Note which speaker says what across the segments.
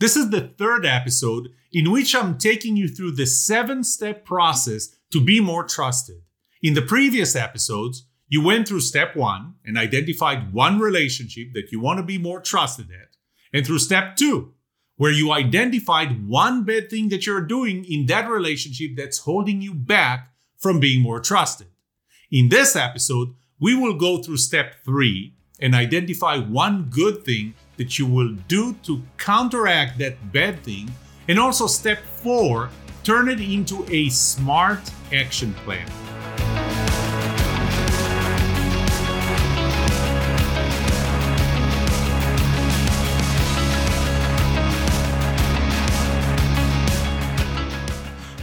Speaker 1: This is the third episode in which I'm taking you through the seven step process to be more trusted. In the previous episodes, you went through step one and identified one relationship that you want to be more trusted at. And through step two, where you identified one bad thing that you're doing in that relationship that's holding you back from being more trusted. In this episode, we will go through step three and identify one good thing that you will do to counteract that bad thing. And also, step four, turn it into a smart action plan.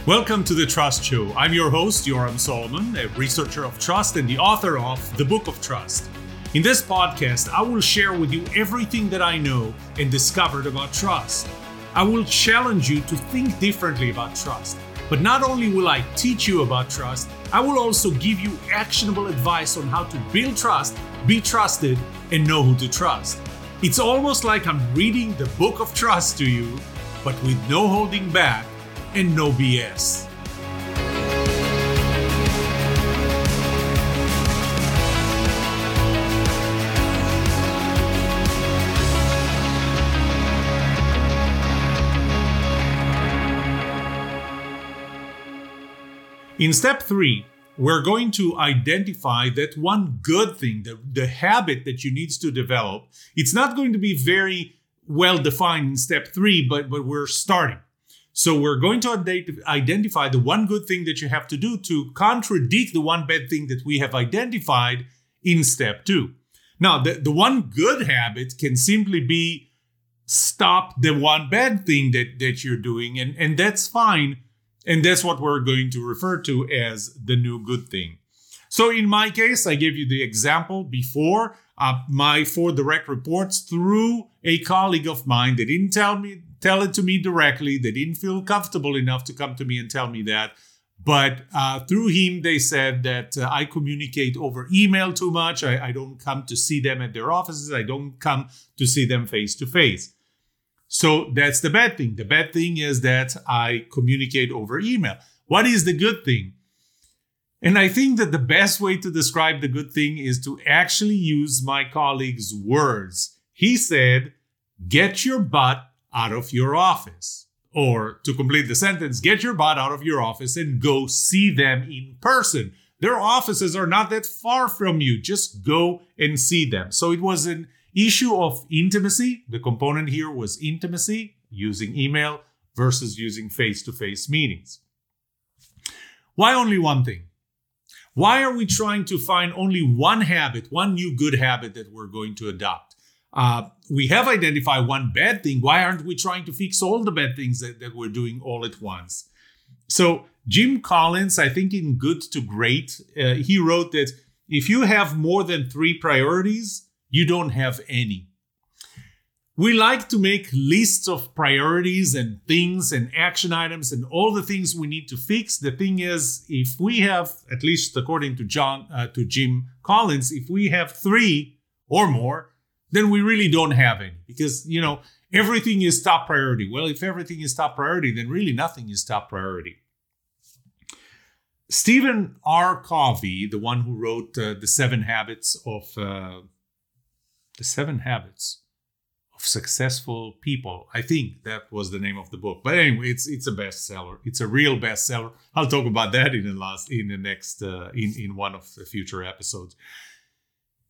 Speaker 1: Welcome to the Trust Show. I'm your host, Yoram Solomon, a researcher of trust and the author of The Book of Trust. In this podcast, I will share with you everything that I know and discovered about trust. I will challenge you to think differently about trust. But not only will I teach you about trust, I will also give you actionable advice on how to build trust, be trusted, and know who to trust. It's almost like I'm reading the book of trust to you, but with no holding back and no BS. In step three, we're going to identify that one good thing, the, the habit that you need to develop. It's not going to be very well defined in step three, but, but we're starting. So we're going to identify the one good thing that you have to do to contradict the one bad thing that we have identified in step two. Now, the, the one good habit can simply be stop the one bad thing that, that you're doing, and, and that's fine. And that's what we're going to refer to as the new good thing. So in my case, I gave you the example before. Uh, my four direct reports through a colleague of mine. They didn't tell me tell it to me directly. They didn't feel comfortable enough to come to me and tell me that. But uh, through him, they said that uh, I communicate over email too much. I, I don't come to see them at their offices. I don't come to see them face to face. So that's the bad thing. The bad thing is that I communicate over email. What is the good thing? And I think that the best way to describe the good thing is to actually use my colleague's words. He said, Get your butt out of your office. Or to complete the sentence, get your butt out of your office and go see them in person. Their offices are not that far from you. Just go and see them. So it was an issue of intimacy. The component here was intimacy, using email versus using face to face meetings. Why only one thing? Why are we trying to find only one habit, one new good habit that we're going to adopt? Uh, we have identified one bad thing. Why aren't we trying to fix all the bad things that, that we're doing all at once? So, Jim Collins, I think in Good to Great, uh, he wrote that if you have more than three priorities, you don't have any. We like to make lists of priorities and things and action items and all the things we need to fix. The thing is, if we have, at least according to John, uh, to Jim Collins, if we have three or more, then we really don't have any because, you know, everything is top priority. Well, if everything is top priority, then really nothing is top priority. Stephen R. Covey, the one who wrote uh, the Seven Habits of uh, the Seven Habits of Successful People, I think that was the name of the book. But anyway, it's it's a bestseller. It's a real bestseller. I'll talk about that in the last in the next uh, in in one of the future episodes.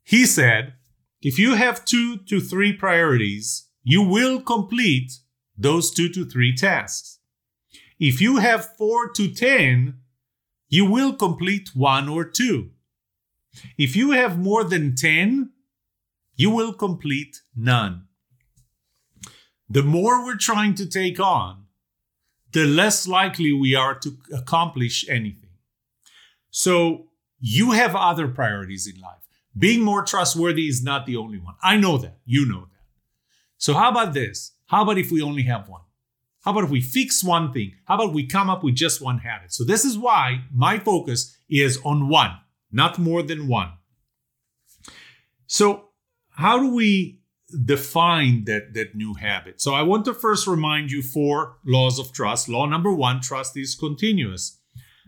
Speaker 1: He said if you have two to three priorities, you will complete those two to three tasks. If you have four to 10, you will complete one or two. If you have more than 10, you will complete none. The more we're trying to take on, the less likely we are to accomplish anything. So you have other priorities in life. Being more trustworthy is not the only one. I know that. You know that. So, how about this? How about if we only have one? How about if we fix one thing? How about we come up with just one habit? So, this is why my focus is on one, not more than one. So, how do we define that that new habit. So I want to first remind you four laws of trust. Law number 1, trust is continuous.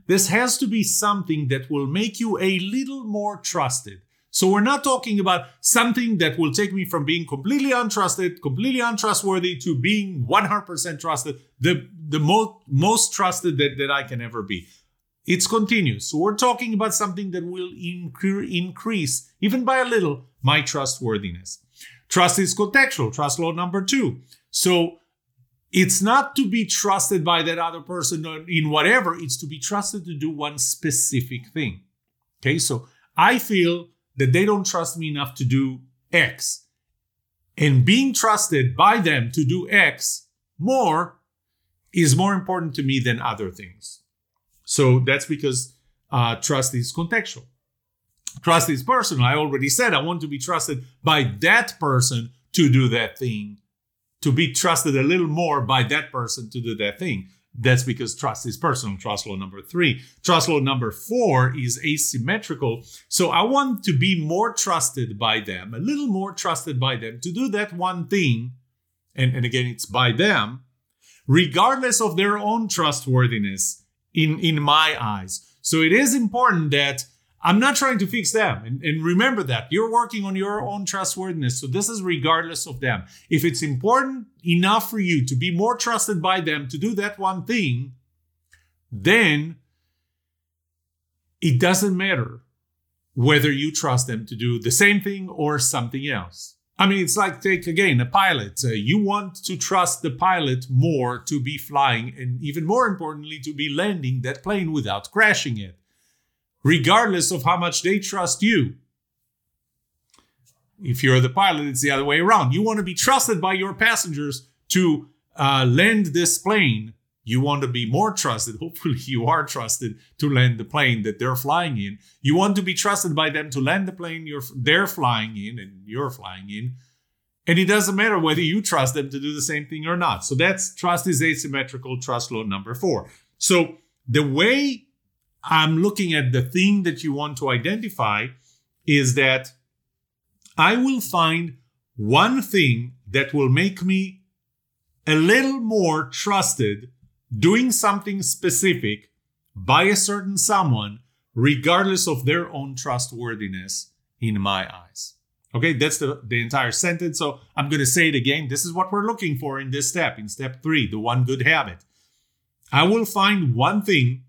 Speaker 1: This has to be something that will make you a little more trusted. So we're not talking about something that will take me from being completely untrusted, completely untrustworthy to being 100% trusted, the, the most, most trusted that, that I can ever be. It's continuous. So we're talking about something that will incre- increase, even by a little, my trustworthiness. Trust is contextual. Trust law number two. So it's not to be trusted by that other person in whatever, it's to be trusted to do one specific thing. Okay, so I feel that they don't trust me enough to do X. And being trusted by them to do X more is more important to me than other things. So that's because uh, trust is contextual. Trust is personal. I already said I want to be trusted by that person to do that thing, to be trusted a little more by that person to do that thing. That's because trust is personal. Trust law number three. Trust law number four is asymmetrical. So I want to be more trusted by them, a little more trusted by them to do that one thing. And, and again, it's by them, regardless of their own trustworthiness in, in my eyes. So it is important that I'm not trying to fix them. And, and, remember that you're working on your own trustworthiness. So this is regardless of them. If it's important enough for you to be more trusted by them to do that one thing, then it doesn't matter whether you trust them to do the same thing or something else. I mean, it's like take again a pilot. Uh, you want to trust the pilot more to be flying and even more importantly, to be landing that plane without crashing it regardless of how much they trust you. If you're the pilot, it's the other way around. You want to be trusted by your passengers to uh, land this plane. You want to be more trusted. Hopefully, you are trusted to land the plane that they're flying in. You want to be trusted by them to land the plane you're they're flying in and you're flying in. And it doesn't matter whether you trust them to do the same thing or not. So that's trust is asymmetrical trust law number four. So the way I'm looking at the thing that you want to identify is that I will find one thing that will make me a little more trusted doing something specific by a certain someone, regardless of their own trustworthiness in my eyes. Okay, that's the, the entire sentence. So I'm going to say it again. This is what we're looking for in this step, in step three, the one good habit. I will find one thing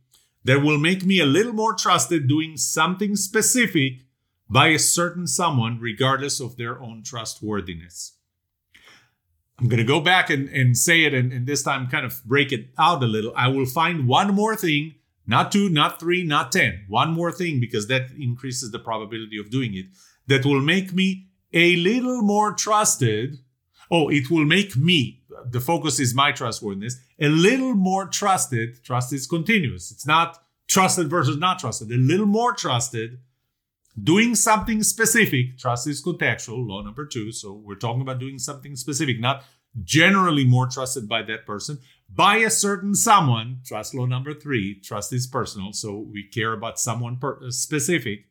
Speaker 1: that will make me a little more trusted doing something specific by a certain someone, regardless of their own trustworthiness. I'm going to go back and, and say it and, and this time kind of break it out a little. I will find one more thing, not two, not three, not 10, one more thing, because that increases the probability of doing it, that will make me a little more trusted. Oh, it will make me the focus is my trustworthiness, a little more trusted. Trust is continuous. It's not trusted versus not trusted. A little more trusted, doing something specific. Trust is contextual, law number two. So we're talking about doing something specific, not generally more trusted by that person, by a certain someone. Trust law number three. Trust is personal. So we care about someone per- uh, specific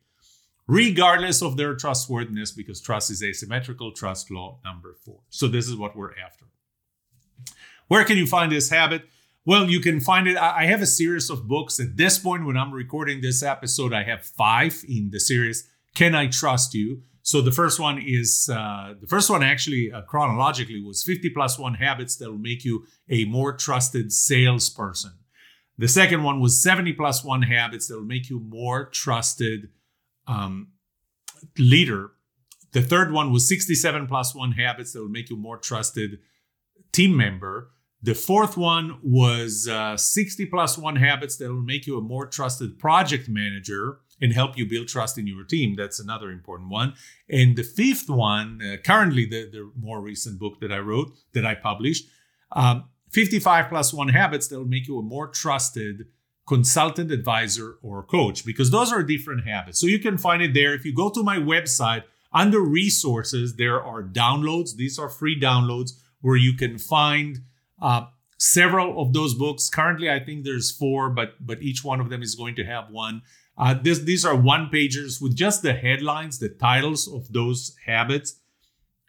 Speaker 1: regardless of their trustworthiness, because trust is asymmetrical. Trust law number four. So this is what we're after. Where can you find this habit? Well, you can find it. I have a series of books. At this point, when I'm recording this episode, I have five in the series. Can I trust you? So the first one is uh, the first one actually uh, chronologically was 50 plus one habits that will make you a more trusted salesperson. The second one was 70 plus one habits that will make you more trusted um, leader. The third one was 67 plus one habits that will make you more trusted team member. The fourth one was uh, 60 plus one habits that will make you a more trusted project manager and help you build trust in your team. That's another important one. And the fifth one, uh, currently the, the more recent book that I wrote, that I published, um, 55 plus one habits that will make you a more trusted consultant, advisor, or coach, because those are different habits. So you can find it there. If you go to my website, under resources, there are downloads. These are free downloads where you can find uh, several of those books. Currently, I think there's four, but but each one of them is going to have one. Uh, this, these are one pagers with just the headlines, the titles of those habits.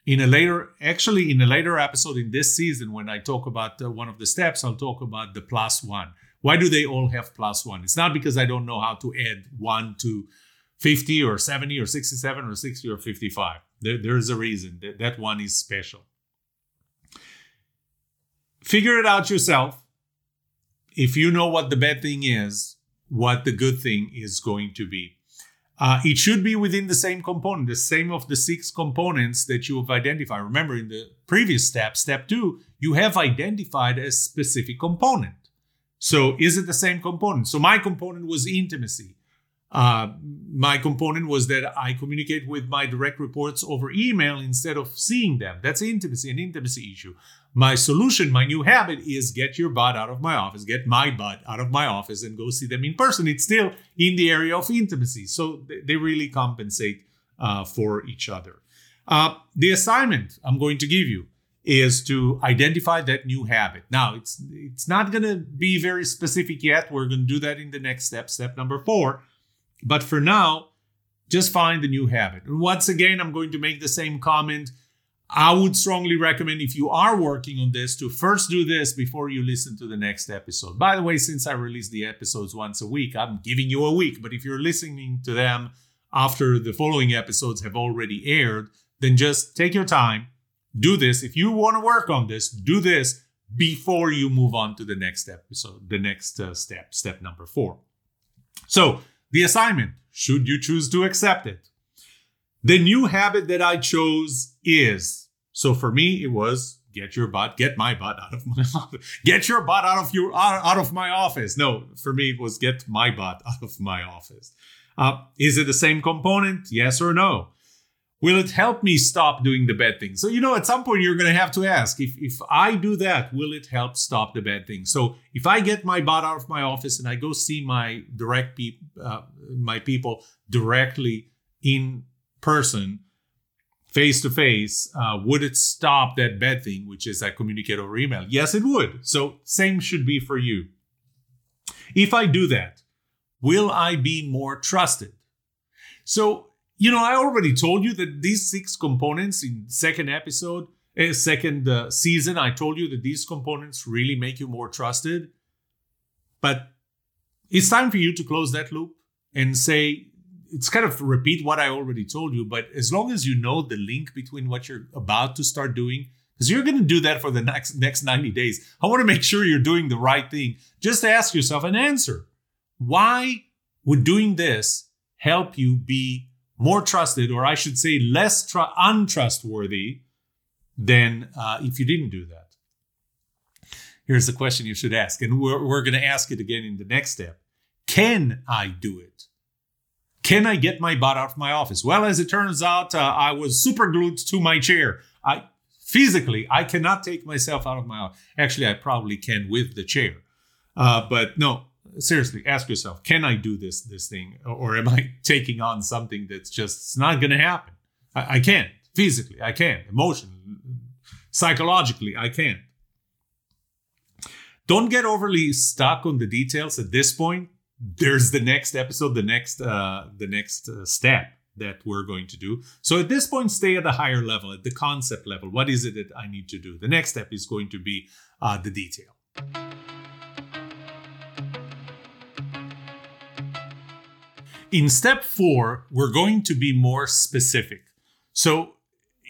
Speaker 1: in a later, actually, in a later episode in this season, when I talk about uh, one of the steps, I'll talk about the plus one. Why do they all have plus one? It's not because I don't know how to add one to 50 or 70 or 67 or 60 or 55. There, there's a reason that that one is special. Figure it out yourself. If you know what the bad thing is, what the good thing is going to be. Uh, it should be within the same component, the same of the six components that you have identified. Remember, in the previous step, step two, you have identified a specific component. So, is it the same component? So, my component was intimacy. Uh, my component was that I communicate with my direct reports over email instead of seeing them. That's intimacy, an intimacy issue. My solution, my new habit is get your butt out of my office, get my butt out of my office and go see them in person. It's still in the area of intimacy. So they really compensate uh, for each other. Uh, the assignment I'm going to give you is to identify that new habit. Now, it's it's not going to be very specific yet. We're going to do that in the next step, step number 4 but for now, just find the new habit. And once again, I'm going to make the same comment. I would strongly recommend if you are working on this to first do this before you listen to the next episode. By the way, since I release the episodes once a week, I'm giving you a week. But if you're listening to them after the following episodes have already aired, then just take your time, do this. If you want to work on this, do this before you move on to the next episode, the next uh, step, step number four. So, the assignment, should you choose to accept it. The new habit that I chose is so for me, it was get your butt, get my butt out of my office. Get your butt out of your out of my office. No, for me, it was get my butt out of my office. Uh, is it the same component? Yes or no? Will it help me stop doing the bad things? So, you know, at some point you're going to have to ask if, if I do that, will it help stop the bad things? So, if I get my butt out of my office and I go see my direct people, uh, my people directly in person, face to face, would it stop that bad thing, which is I communicate over email? Yes, it would. So, same should be for you. If I do that, will I be more trusted? So, you know, I already told you that these six components in second episode, uh, second uh, season, I told you that these components really make you more trusted. But it's time for you to close that loop and say, it's kind of repeat what I already told you, but as long as you know the link between what you're about to start doing, because you're going to do that for the next next 90 days. I want to make sure you're doing the right thing. Just ask yourself an answer. Why would doing this help you be more trusted, or I should say, less tr- untrustworthy than uh, if you didn't do that. Here's the question you should ask, and we're, we're going to ask it again in the next step. Can I do it? Can I get my butt out of my office? Well, as it turns out, uh, I was super glued to my chair. I physically, I cannot take myself out of my office. Actually, I probably can with the chair. Uh, but no, seriously ask yourself can i do this this thing? Or am i taking on something that's just not going to happen? I, I, can't. Physically i can't. Emotionally psychologically i can't. Don't get overly stuck on the details at this point. There's the next episode the next uh the next uh, step that we're going to do. So at this point stay at the higher level at the concept level. What is it that i need to do? The next step is going to be uh, the detail In step four, we're going to be more specific. So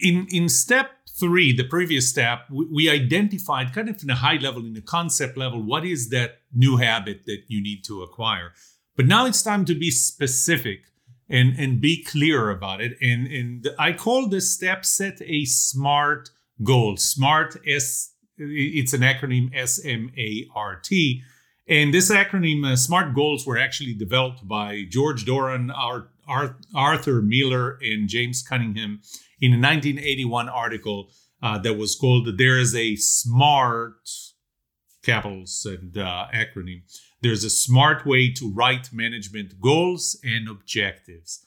Speaker 1: in, in step three, the previous step, we, we identified kind of in a high level, in a concept level, what is that new habit that you need to acquire. But now it's time to be specific and, and be clear about it. And, and I call this step set a SMART goal. SMART S, it's an acronym S M A R T. And this acronym, uh, SMART goals, were actually developed by George Doran, Ar- Ar- Arthur Miller, and James Cunningham in a 1981 article uh, that was called There is a SMART, capitals and uh, acronym. There's a smart way to write management goals and objectives.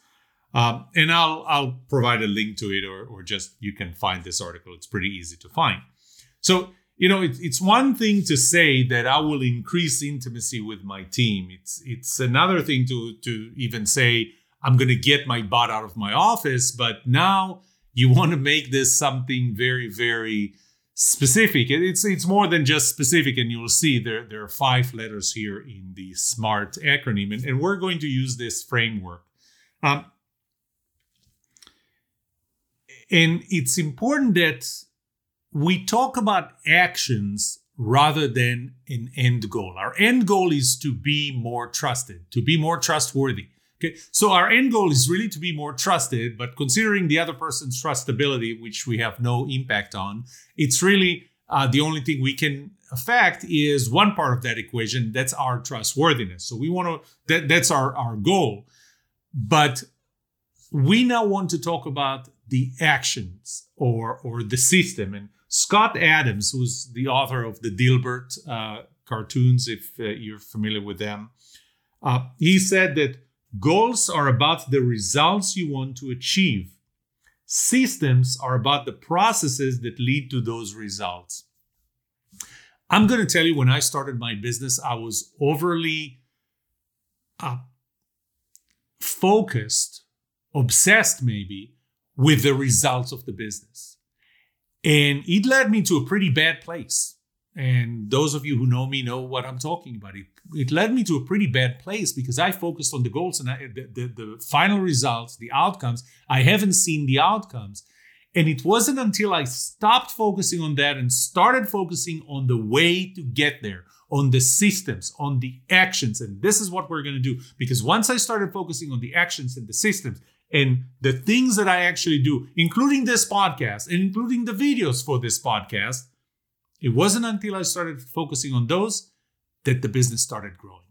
Speaker 1: Um, and I'll, I'll provide a link to it, or, or just you can find this article. It's pretty easy to find. So you know, it, it's one thing to say that I will increase intimacy with my team. It's it's another thing to to even say I'm going to get my butt out of my office. But now you want to make this something very, very specific. It's it's more than just specific, and you'll see there there are five letters here in the SMART acronym, and, and we're going to use this framework. Um, and it's important that we talk about actions rather than an end goal. Our end goal is to be more trusted, to be more trustworthy. Okay, so our end goal is really to be more trusted, but considering the other person's trustability, which we have no impact on, it's really uh, the only thing we can affect is one part of that equation. That's our trustworthiness. So we want to that that's our our goal, but we now want to talk about the actions or or the system. And Scott Adams, who's the author of the Dilbert uh, cartoons, if uh, you're familiar with them, uh, he said that Goals are about the results you want to achieve. Systems are about the processes that lead to those results. I'm going to tell you, when I started my business, I was overly uh, focused, obsessed maybe, with the results of the business. And it led me to a pretty bad place. And those of you who know me know what I'm talking about. It, it led me to a pretty bad place because I focused on the goals and I, the, the, the final results, the outcomes. I haven't seen the outcomes. And it wasn't until I stopped focusing on that and started focusing on the way to get there, on the systems, on the actions. And this is what we're going to do. Because once I started focusing on the actions and the systems and the things that I actually do, including this podcast and including the videos for this podcast, it wasn't until I started focusing on those that the business started growing.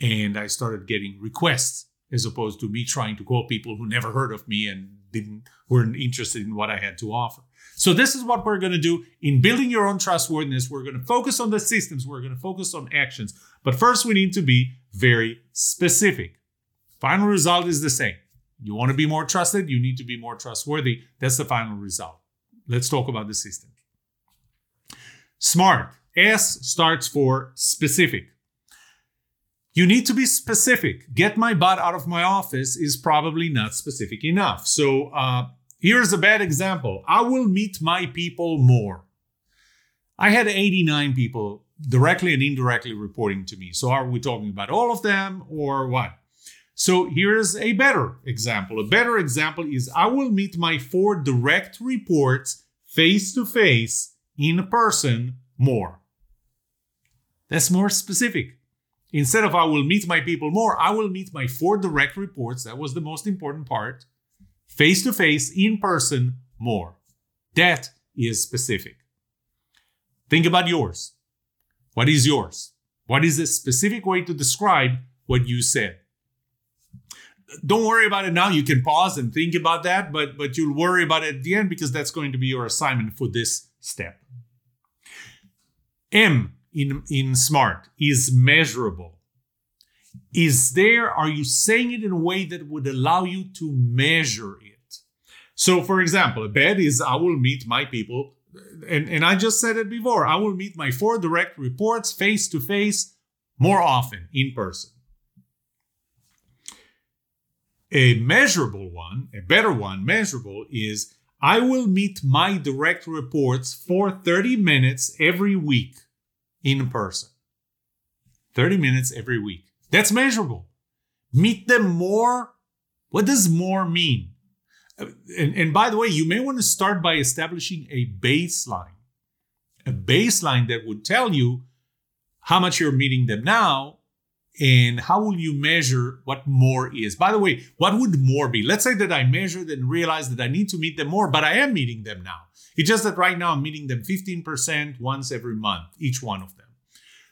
Speaker 1: And I started getting requests as opposed to me trying to call people who never heard of me and didn't weren't interested in what I had to offer. So this is what we're going to do in building your own trustworthiness. We're going to focus on the systems, we're going to focus on actions. But first we need to be very specific. Final result is the same. You want to be more trusted, you need to be more trustworthy. That's the final result. Let's talk about the system. Smart. S starts for specific. You need to be specific. Get my butt out of my office is probably not specific enough. So uh, here's a bad example. I will meet my people more. I had 89 people directly and indirectly reporting to me. So are we talking about all of them or what? So here's a better example. A better example is I will meet my four direct reports face to face in person more. That's more specific. Instead of I will meet my people more, I will meet my four direct reports. That was the most important part. Face to face, in person, more. That is specific. Think about yours. What is yours? What is a specific way to describe what you said? Don't worry about it now. You can pause and think about that, but but you'll worry about it at the end because that's going to be your assignment for this step. M in, in SMART is measurable. Is there, are you saying it in a way that would allow you to measure it? So, for example, a bet is I will meet my people, and, and I just said it before, I will meet my four direct reports face to face more often in person. A measurable one, a better one, measurable, is I will meet my direct reports for 30 minutes every week in person. 30 minutes every week. That's measurable. Meet them more. What does more mean? And, and by the way, you may want to start by establishing a baseline, a baseline that would tell you how much you're meeting them now and how will you measure what more is? By the way what would more be? Let's say that i measured and realized that i need to meet them more but i am meeting them now. It's just that right now i'm meeting them 15% once every month each one of them.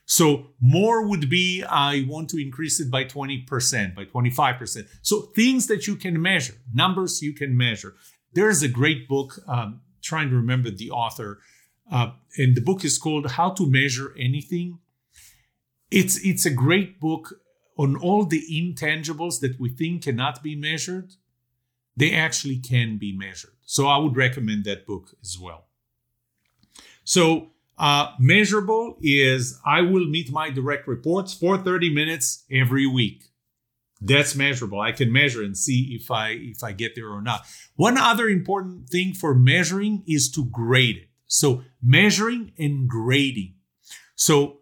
Speaker 1: So more would be i want to increase it by 20% by 25% so things that you can measure numbers you can measure. There's a great book um, trying to remember the author uh, and the book is called how to measure anything it's it's a great book on all the intangibles that we think cannot be measured they actually can be measured so i would recommend that book as well so uh, measurable is i will meet my direct reports for 30 minutes every week That's measurable. I can measure and see if I if I get there or not. One other important thing for measuring is to grade it. So measuring and grading. So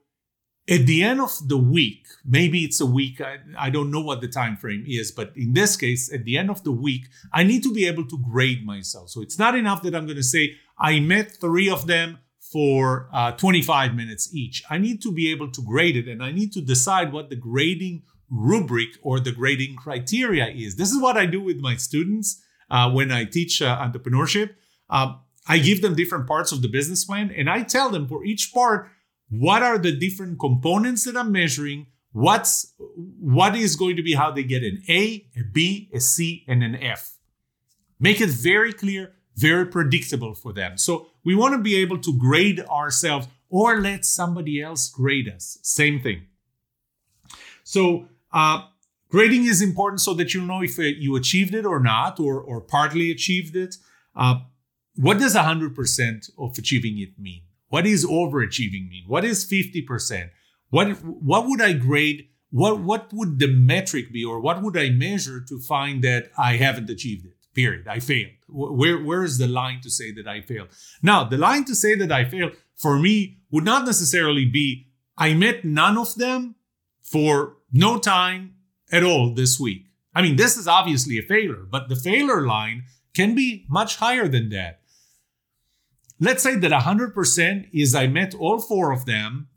Speaker 1: at the end of the week, maybe it's a week, I, I don't know what the time frame is, but in this case, at the end of the week, I need to be able to grade myself. So it's not enough that I'm going to say I met three of them for uh, 25 minutes each. I need to be able to grade it and I need to decide what the grading rubric or the grading criteria is. This is what I do with my students uh, when I teach uh, entrepreneurship. Um, I give them different parts of the business plan and I tell them for each part, what are the different components that I'm measuring? What's what is going to be how they get an A, a B, a C, and an F. Make it very clear, very predictable for them. So we want to be able to grade ourselves or let somebody else grade us. Same thing. So uh, grading is important so that you know if you achieved it or not, or or partly achieved it. Uh, what does 100% of achieving it mean? What is overachieving mean? What is 50%? What what would I grade? What what would the metric be or what would I measure to find that I haven't achieved it? Period. I failed. Where where is the line to say that I failed? Now, the line to say that I failed for me would not necessarily be I met none of them for no time at all this week. I mean, this is obviously a failure, but the failure line can be much higher than that. Let's say that 100% is I met all four of them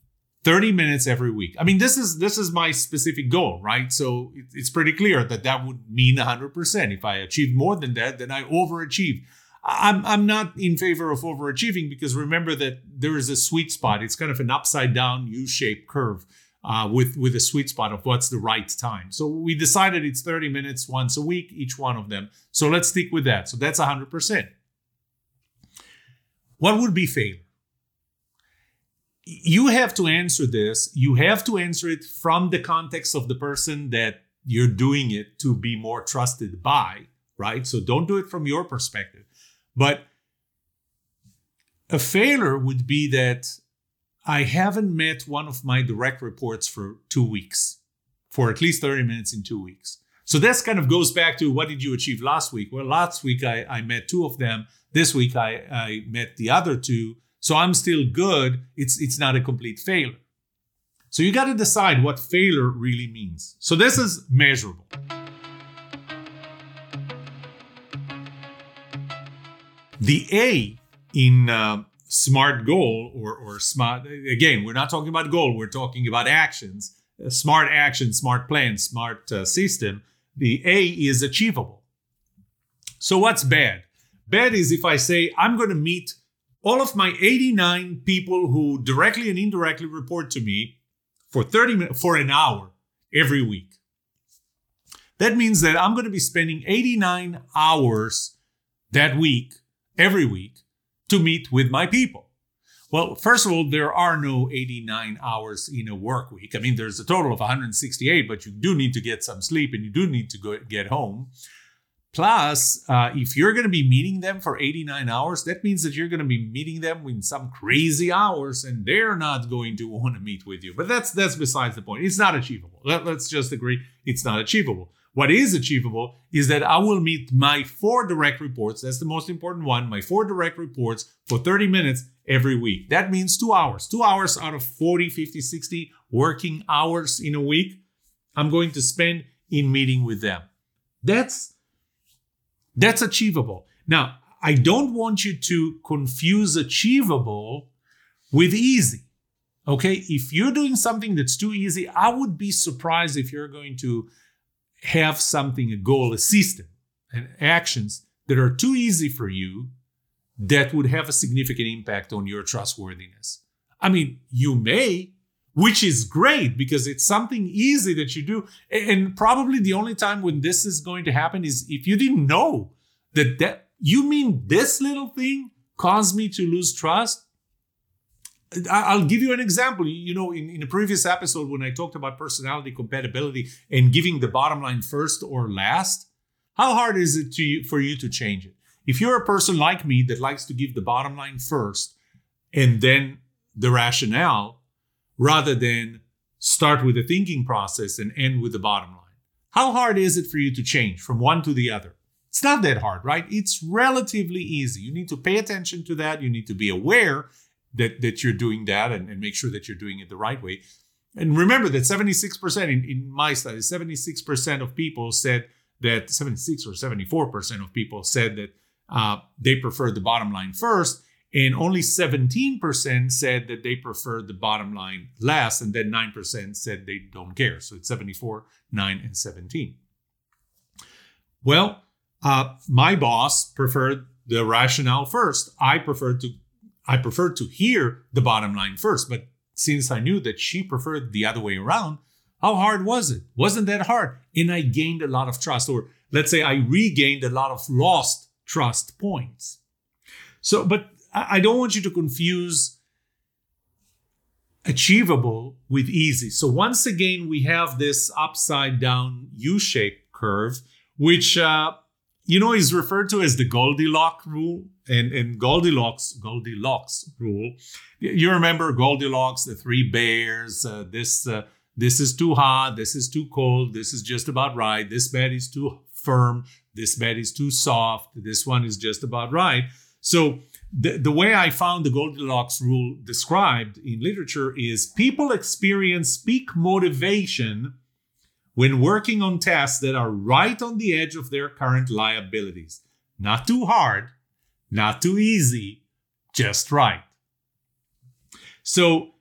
Speaker 1: 30 minutes every week. I mean, this is this is my specific goal, right? So it's pretty clear that that would mean 100%. If I achieved more than that, then I overachieved. I'm I'm not in favor of overachieving because remember that there is a sweet spot. It's kind of an upside down U-shaped curve uh, with with a sweet spot of what's the right time. So we decided it's 30 minutes once a week, each one of them. So let's stick with that. So that's 100%. What would be failure? You have to answer this. You have to answer it from the context of the person that you're doing it to be more trusted by, right? So don't do it from your perspective. But a failure would be that I haven't met one of my direct reports for two weeks, for at least 30 minutes in two weeks. So this kind of goes back to what did you achieve last week? Well, last week I, I met two of them. This week I, I met the other two. So I'm still good. It's it's not a complete failure. So you got to decide what failure really means. So this is measurable. The A in uh, smart goal or, or smart, again, we're not talking about goal, we're talking about actions. smart action, smart plan, smart uh, system. The A is achievable. So what's bad? Bad is if I say I'm going to meet all of my 89 people who directly and indirectly report to me for 30 minutes, for an hour every week. That means that I'm going to be spending 89 hours that week, every week, to meet with my people. Well, first of all, there are no 89 hours in a work week. I mean, there's a total of 168, but you do need to get some sleep and you do need to go get home. Plus, uh, if you're going to be meeting them for 89 hours, that means that you're going to be meeting them in some crazy hours, and they're not going to want to meet with you. But that's that's besides the point. It's not achievable. Let, let's just agree it's not achievable. What is achievable is that I will meet my four direct reports. That's the most important one. My four direct reports for 30 minutes every week. That means two hours. Two hours out of 40, 50, 60 working hours in a week, I'm going to spend in meeting with them. That's that's achievable. Now, I don't want you to confuse achievable with easy. Okay, if you're doing something that's too easy, I would be surprised if you're going to have something, a goal, a system, and actions that are too easy for you that would have a significant impact on your trustworthiness. I mean, you may, which is great because it's something easy that you do. And probably the only time when this is going to happen is if you didn't know that that you mean this little thing caused me to lose trust. I'll give you an example. You know, in, in a previous episode, when I talked about personality compatibility and giving the bottom line first or last, how hard is it to you, for you to change it? If you're a person like me that likes to give the bottom line first and then the rationale, rather than start with the thinking process and end with the bottom line. How hard is it for you to change from one to the other? It's not that hard, right? It's relatively easy. You need to pay attention to that. You need to be aware that, that you're doing that and, and make sure that you're doing it the right way. And remember that 76% in, in my study, 76% of people said that 76 or 74% of people said that uh, they preferred the bottom line first. And only 17% said that they preferred the bottom line last. And then 9% said they don't care. So it's 74, 9, and 17. Well, uh, my boss preferred the rationale first. I preferred to I preferred to hear the bottom line first. But since I knew that she preferred the other way around, how hard was it? Wasn't that hard? And I gained a lot of trust, or let's say I regained a lot of lost trust points. So, but I don't want you to confuse achievable with easy. So once again, we have this upside down U-shaped curve, which uh, you know is referred to as the Goldilocks rule. And, and Goldilocks, Goldilocks rule. You remember Goldilocks, the three bears. Uh, this uh, this is too hot. This is too cold. This is just about right. This bed is too firm. This bed is too soft. This one is just about right. So the, the way I found the Goldilocks rule described in literature is people experience peak motivation when working on tasks that are right on the edge of their current liabilities. Not too hard, not too easy, just right. So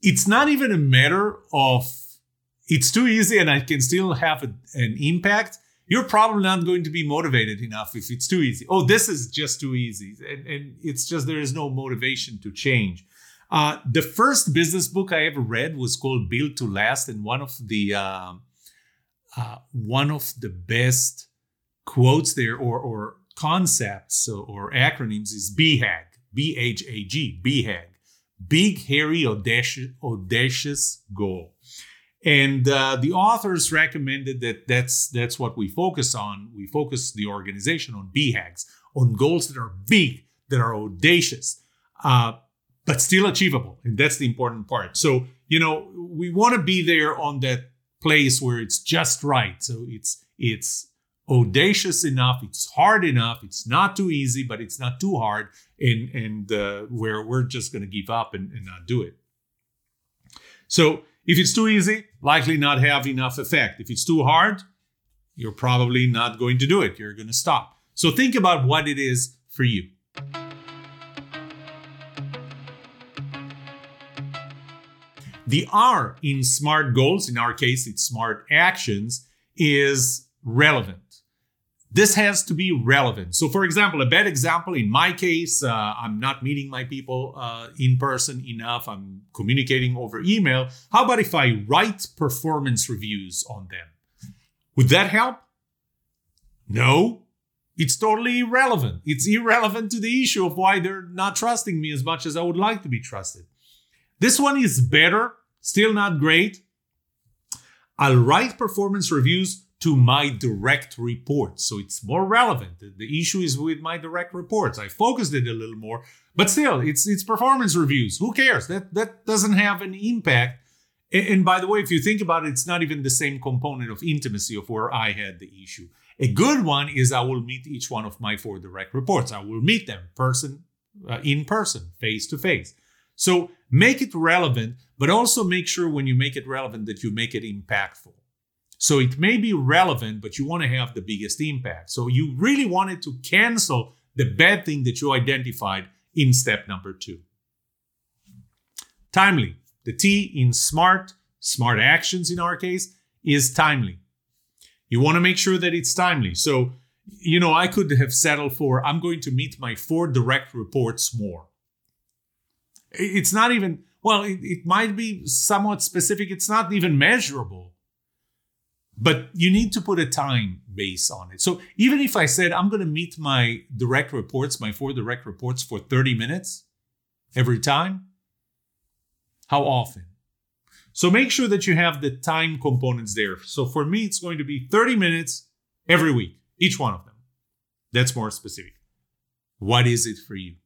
Speaker 1: it's not even a matter of it's too easy and I can still have a, an impact you're probably not going to be motivated enough if it's too easy. Oh, this is just too easy. And, and it's just there is no motivation to change. Uh, the first business book I ever read was called Built to Last, and one of the uh, uh, one of the best quotes there or, or concepts or acronyms is BHAG, B H A G, BHAG, big, hairy, audacious, audacious goal. And uh, the authors recommended that that's that's what we focus on. We focus the organization on BHAGs, on goals that are big, that are audacious, uh, but still achievable. And that's the important part. So you know we want to be there on that place where it's just right. So it's it's audacious enough, it's hard enough, it's not too easy, but it's not too hard, and and uh, where we're just going to give up and, and not do it. So if it's too easy, likely not have enough effect. If it's too hard, you're probably not going to do it. You're going to stop. So think about what it is for you. The R in SMART goals, in our case, it's SMART actions, is relevant this has to be relevant. So, for example, a bad example in my case, uh, I'm not meeting my people uh, in person enough. I'm communicating over email. How about if I write performance reviews on them? Would that help? No, it's totally irrelevant. It's irrelevant to the issue of why they're not trusting me as much as I would like to be trusted. This one is better, still not great. I'll write performance reviews to my direct reports. So it's more relevant. The, issue is with my direct reports. I focused it a little more, but still, it's it's performance reviews. Who cares? That that doesn't have an impact. And, and by the way, if you think about it, it's not even the same component of intimacy of where I had the issue. A good one is I will meet each one of my four direct reports. I will meet them person uh, in person, face to face. So make it relevant, but also make sure when you make it relevant that you make it impactful. So it may be relevant, but you want to have the biggest impact. So you really wanted to cancel the bad thing that you identified in step number two. Timely. The T in smart, smart actions in our case, is timely. You want to make sure that it's timely. So, you know, I could have settled for I'm going to meet my four direct reports more. It's not even, well, it, it might be somewhat specific. It's not even measurable but you need to put a time base on it. So even if I said I'm going to meet my direct reports, my four direct reports for 30 minutes every time, how often? So make sure that you have the time components there. So for me, it's going to be 30 minutes every week, each one of them. That's more specific. What is it for you?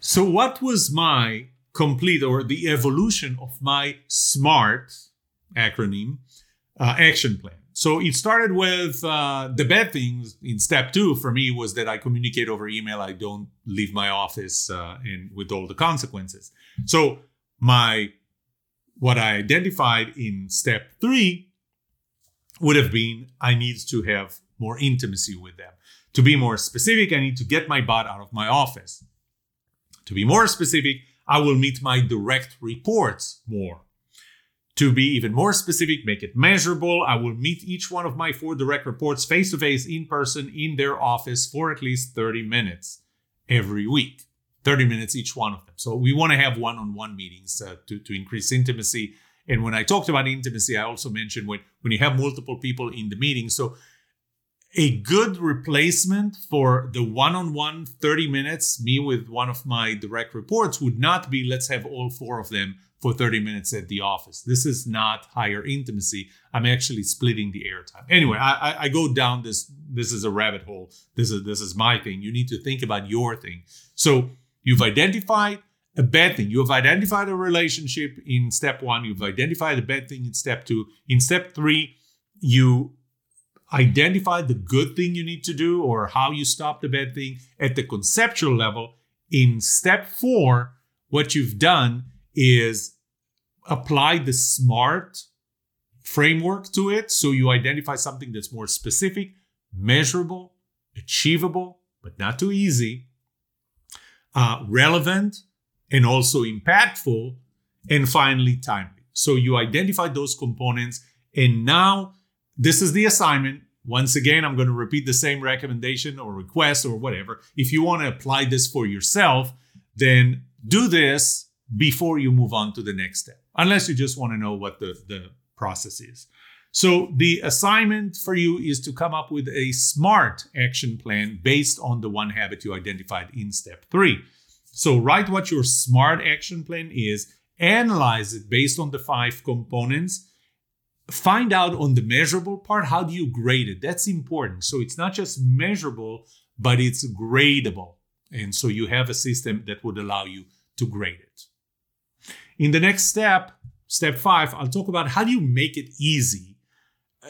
Speaker 1: So, what was my complete or the evolution of my SMART acronym uh, action plan. So it started with uh, the bad things in step two for me was that I communicate over email. I don't leave my office uh, and with all the consequences. So my what I identified in step three would have been I need to have more intimacy with them. To be more specific, I need to get my butt out of my office. To be more specific, I will meet my direct reports more. To be even more specific, make it measurable. I will meet each one of my four direct reports face to face in person in their office for at least 30 minutes every week. 30 minutes each one of them. So we want to have one on one meetings uh, to, to increase intimacy. And when I talked about intimacy, I also mentioned when, when you have multiple people in the meeting. So a good replacement for the one-on-one 30 minutes me with one of my direct reports would not be let's have all four of them for 30 minutes at the office. This is not higher intimacy. I'm actually splitting the airtime. Anyway I, I, I go down this this is a rabbit hole. This is this is my thing. You need to think about your thing. So you've identified a bad thing. You have identified a relationship in step one. You've identified a bad thing in step two. In step three you identify the good thing you need to do or how you stop the bad thing at the conceptual level. In step four, what you've done is apply the SMART framework to it. So you identify something that's more specific, measurable, achievable, but not too easy, uh, relevant, and also impactful, and finally timely. So you identify those components, and now this is the assignment. Once again, I'm going to repeat the same recommendation or request or whatever. If you want to apply this for yourself, then do this before you move on to the next step, unless you just want to know what the, the process is. So, the assignment for you is to come up with a smart action plan based on the one habit you identified in step three. So, write what your smart action plan is, analyze it based on the five components, find out on the measurable part how do you grade it? That's important. So it's not just measurable but it's gradable. And so you have a system that would allow you to grade it. In the next step step five i'll talk about how do you make it easy.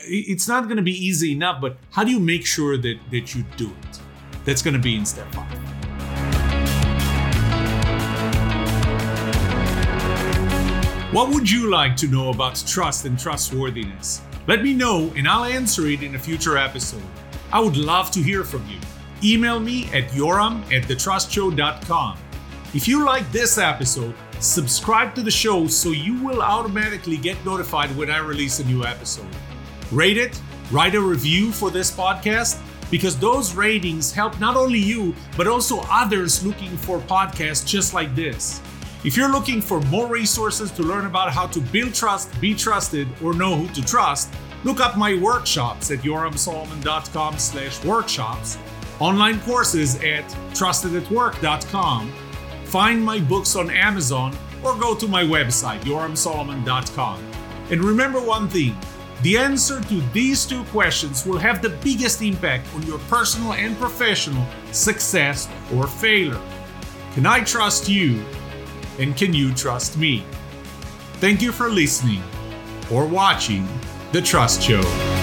Speaker 1: It's not going to be easy enough but how do you make sure that that you do it? That's going to be in step five What would you like to know about trust and trustworthiness? Let me know and I'll answer it in a future episode. I would love to hear from you. Email me at yoram at thetrustshow.com. If you like this episode, subscribe to the show so you will automatically get notified when I release a new episode. Rate it, write a review for this podcast because those ratings help not only you, but also others looking for podcasts just like this. If you're looking for more resources to learn about how to build trust, be trusted, or know who to trust, look up my workshops at yoramsolomon.com slash workshops, online courses at trustedatwork.com, find my books on Amazon, or go to my website, yoramsolomon.com. And remember one thing, the answer to these two questions will have the biggest impact on your personal and professional success or failure. Can I trust you and can you trust me? Thank you for listening or watching The Trust Show.